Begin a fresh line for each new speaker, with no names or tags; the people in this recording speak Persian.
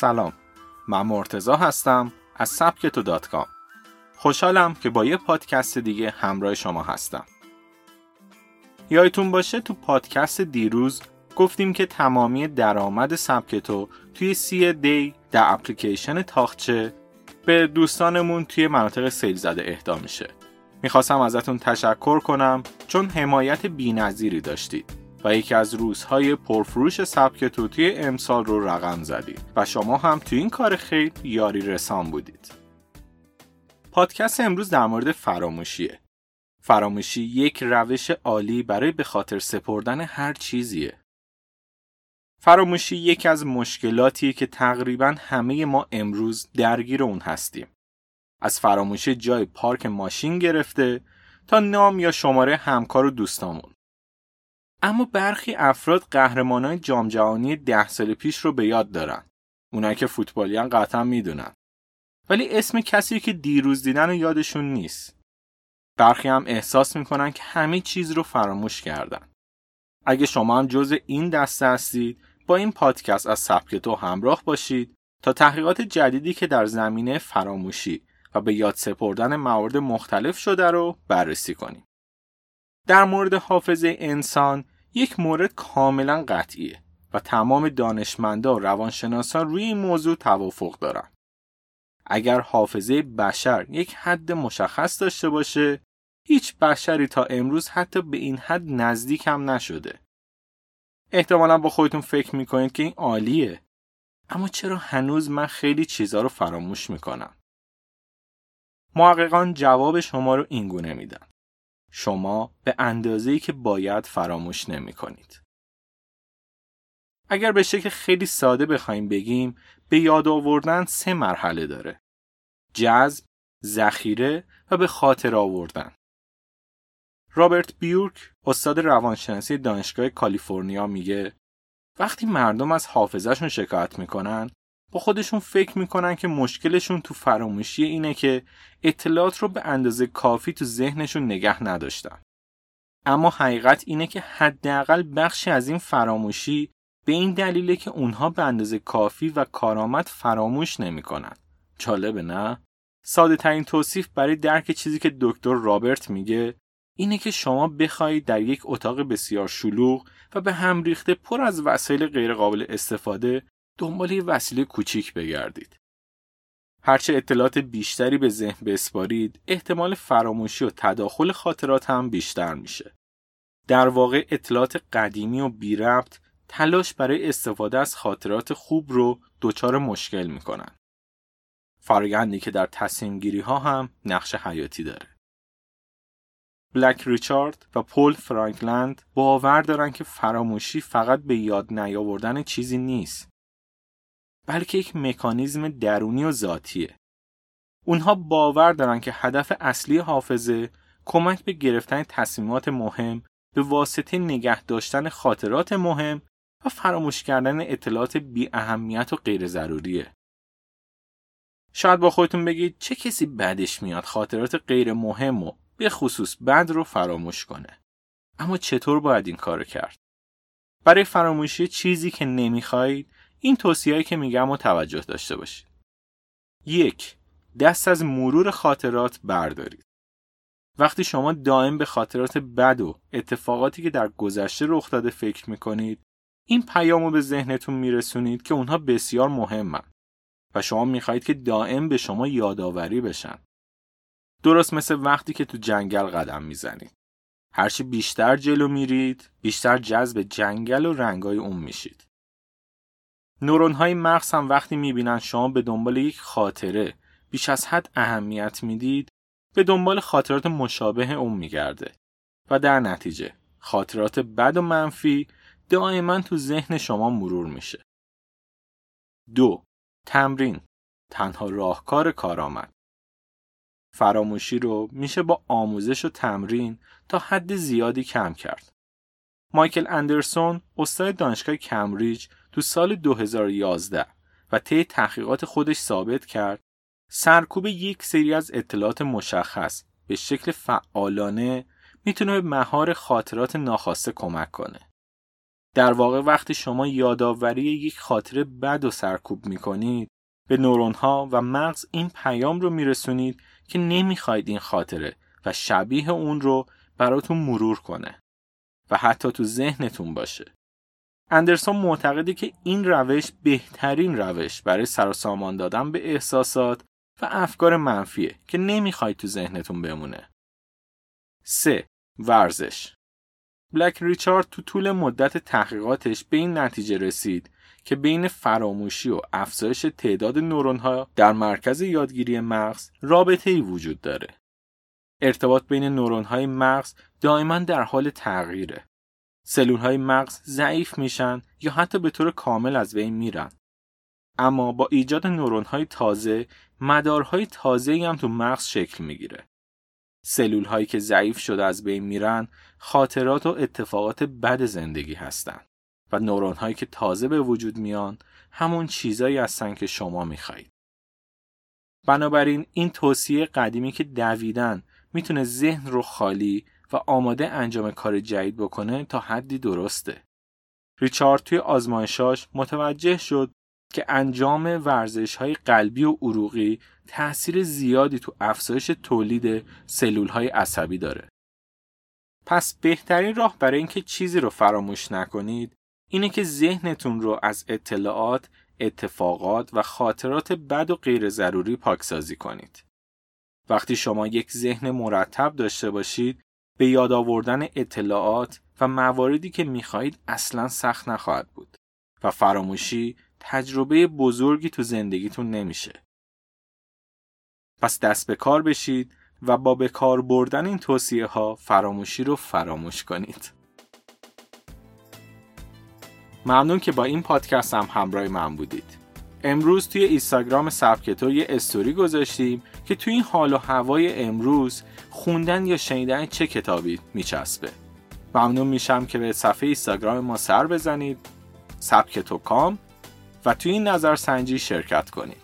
سلام. من مرتضی هستم از سبکتو dot com. خوشحالم که با یه پادکست دیگه همراه شما هستم. یادتون باشه تو پادکست دیروز گفتیم که تمامی درآمد سبکتو توی سی دی در اپلیکیشن طاقچه به دوستانمون توی مناطق سیل زده اهدا میشه. می‌خواستم ازتون تشکر کنم چون حمایت بینظیری داشتید. و یکی از روزهای پرفروش سبکتو توی امسال رو رقم زدید و شما هم تو این کار خیلی یاری رسان بودید. پادکست امروز در مورد فراموشیه. فراموشی یک روش عالی برای به خاطر سپردن هر چیزیه. فراموشی یکی از مشکلاتیه که تقریبا همه ما امروز درگیر اون هستیم. از فراموشی جای پارک ماشین گرفته تا نام یا شماره همکار و دوستامون. اما برخی افراد قهرمانای جام جهانی ده سال پیش رو به یاد دارن. اونایی که فوتبالیان قطعا می‌دونن. ولی اسم کسی که دیروز دیدن و یادشون نیست. برخی هم احساس می‌کنن که همه چیز رو فراموش کردن. اگه شما هم جز این دسته هستید با این پادکست از سبک تو همراه باشید تا تحقیقات جدیدی که در زمینه فراموشی و به یاد سپردن موارد مختلف شده رو بررسی کنیم. در مورد حافظه انسان یک مورد کاملا قطعیه و تمام دانشمندا و روانشناسان روی این موضوع توافق دارن. اگر حافظه بشر یک حد مشخص داشته باشه هیچ بشری تا امروز حتی به این حد نزدیک هم نشده. احتمالا با خودتون فکر می‌کنید که این عالیه. اما چرا هنوز من خیلی چیزها رو فراموش می‌کنم؟ محققان جواب شما رو اینگونه میدن. شما به اندازه‌ای که باید فراموش نمی کنید. اگر به شکل خیلی ساده بخوایم بگیم به یاد آوردن سه مرحله داره. جذب، ذخیره و به خاطر آوردن. رابرت بیورک استاد روانشناسی دانشگاه کالیفرنیا میگه وقتی مردم از حافظهشون شکایت می‌کنن با خودشون فکر می‌کنن که مشکلشون تو فراموشی اینه که اطلاعات رو به اندازه کافی تو ذهنشون نگه نداشتن. اما حقیقت اینه که حداقل بخشی از این فراموشی به این دلیله که اونها به اندازه کافی و کارآمد فراموش نمی‌کنن. جالبه نه؟ ساده ترین توصیف برای درک چیزی که دکتر رابرت میگه اینه که شما بخواهید در یک اتاق بسیار شلوغ و به هم ریخته پر از وسایل غیرقابل استفاده دنبال یه وسیله کوچیک بگردید. هرچه اطلاعات بیشتری به ذهن بسپارید، احتمال فراموشی و تداخل خاطرات هم بیشتر میشه. در واقع اطلاعات قدیمی و بی ربط تلاش برای استفاده از خاطرات خوب رو دچار مشکل می‌کنن. فرایندی که در تصمیم گیری ها هم نقش حیاتی داره. بلک ریچارد و پول فرانکلند باور دارن که فراموشی فقط به یاد نیاوردن چیزی نیست بلکه یک مکانیزم درونی و ذاتیه. اونها باور دارن که هدف اصلی حافظه کمک به گرفتن تصمیمات مهم به واسطه نگه داشتن خاطرات مهم و فراموش کردن اطلاعات بی اهمیت و غیر ضروریه. شاید با خودتون بگید چه کسی بدش میاد خاطرات غیر مهم و به خصوص بد رو فراموش کنه. اما چطور باید این کارو کرد؟ برای فراموشی چیزی که نمی‌خواهید این توصیه‌ای که میگم و توجه داشته باشید. یک دست از مرور خاطرات بردارید. وقتی شما دائم به خاطرات بد و اتفاقاتی که در گذشته رخ داده فکر می‌کنید این پیامو به ذهنتون میرسونید که اونها بسیار مهمن و شما می‌خواهید که دائم به شما یادآوری بشن. درست مثل وقتی که تو جنگل قدم می‌زنید. هرچی بیشتر جلو میرید، بیشتر جذب جنگل و رنگای اون میشید. نورون های مغز هم وقتی می‌بینن شما به دنبال یک خاطره بیش از حد اهمیت می‌دید به دنبال خاطرات مشابه اون میگرده و در نتیجه خاطرات بد و منفی دائما تو ذهن شما مرور میشه. دو تمرین تنها راهکار کارآمد فراموشی رو میشه با آموزش و تمرین تا حد زیادی کم کرد. مایکل اندرسون استاد دانشگاه کمبریج تو سال 2011 و طی تحقیقات خودش ثابت کرد سرکوب یک سری از اطلاعات مشخص به شکل فعالانه می‌تونه به مهار خاطرات ناخواسته کمک کنه. در واقع وقتی شما یادآوری یک خاطره بد و سرکوب می کنید به نورون ها و مغز این پیام رو میرسونید که نمی‌خواید این خاطره و شبیه اون رو براتون مرور کنه و حتی تو ذهنتون باشه. اندرسون معتقده که این روش بهترین روش برای سر سامان دادن به احساسات و افکار منفیه که نمی‌خواید تو ذهنتون بمونه. 3. ورزش بلک ریچارد تو طول مدت تحقیقاتش به این نتیجه رسید که بین فراموشی و افزایش تعداد نورون ها در مرکز یادگیری مغز رابطه ای وجود داره. ارتباط بین نورون های مغز دائما در حال تغییره. سلول های مغز ضعیف میشن یا حتی به طور کامل از بین میرن. اما با ایجاد نورون های تازه مدارهای تازه هم تو مغز شکل می‌گیره. سلول هایی که ضعیف شده از بین میرن خاطرات و اتفاقات بد زندگی هستند و نورون هایی که تازه به وجود میان همون چیزایی هستن که شما می‌خواهید. بنابراین این توصیه قدیمی که دویدن می‌تونه ذهن رو خالی و آماده انجام کار جدید بکنه تا حدی درسته. ریچارد توی آزمایشاش متوجه شد که انجام ورزش های قلبی و عروقی تأثیر زیادی تو افزایش تولید سلول های عصبی داره. پس بهترین راه برای اینکه چیزی رو فراموش نکنید اینه که ذهنتون رو از اطلاعات، اتفاقات و خاطرات بد و غیر ضروری پاکسازی کنید. وقتی شما یک ذهن مرتب داشته باشید به یاد آوردن اطلاعات و مواردی که می‌خواهید اصلا سخت نخواهد بود و فراموشی تجربه بزرگی تو زندگیتون نمیشه. پس دست به کار بشید و با به کار بردن این توصیه ها فراموشی رو فراموش کنید. ممنون که با این پادکست هم همراه من بودید. امروز توی اینستاگرام سبکتو یه استوری گذاشتیم که توی این حال و هوای امروز خوندن یا شنیدن چه کتابی میچسبه. ممنون میشم که به صفحه اینستاگرام ما سر بزنید سبکتو کام و توی این نظرسنجی شرکت کنید.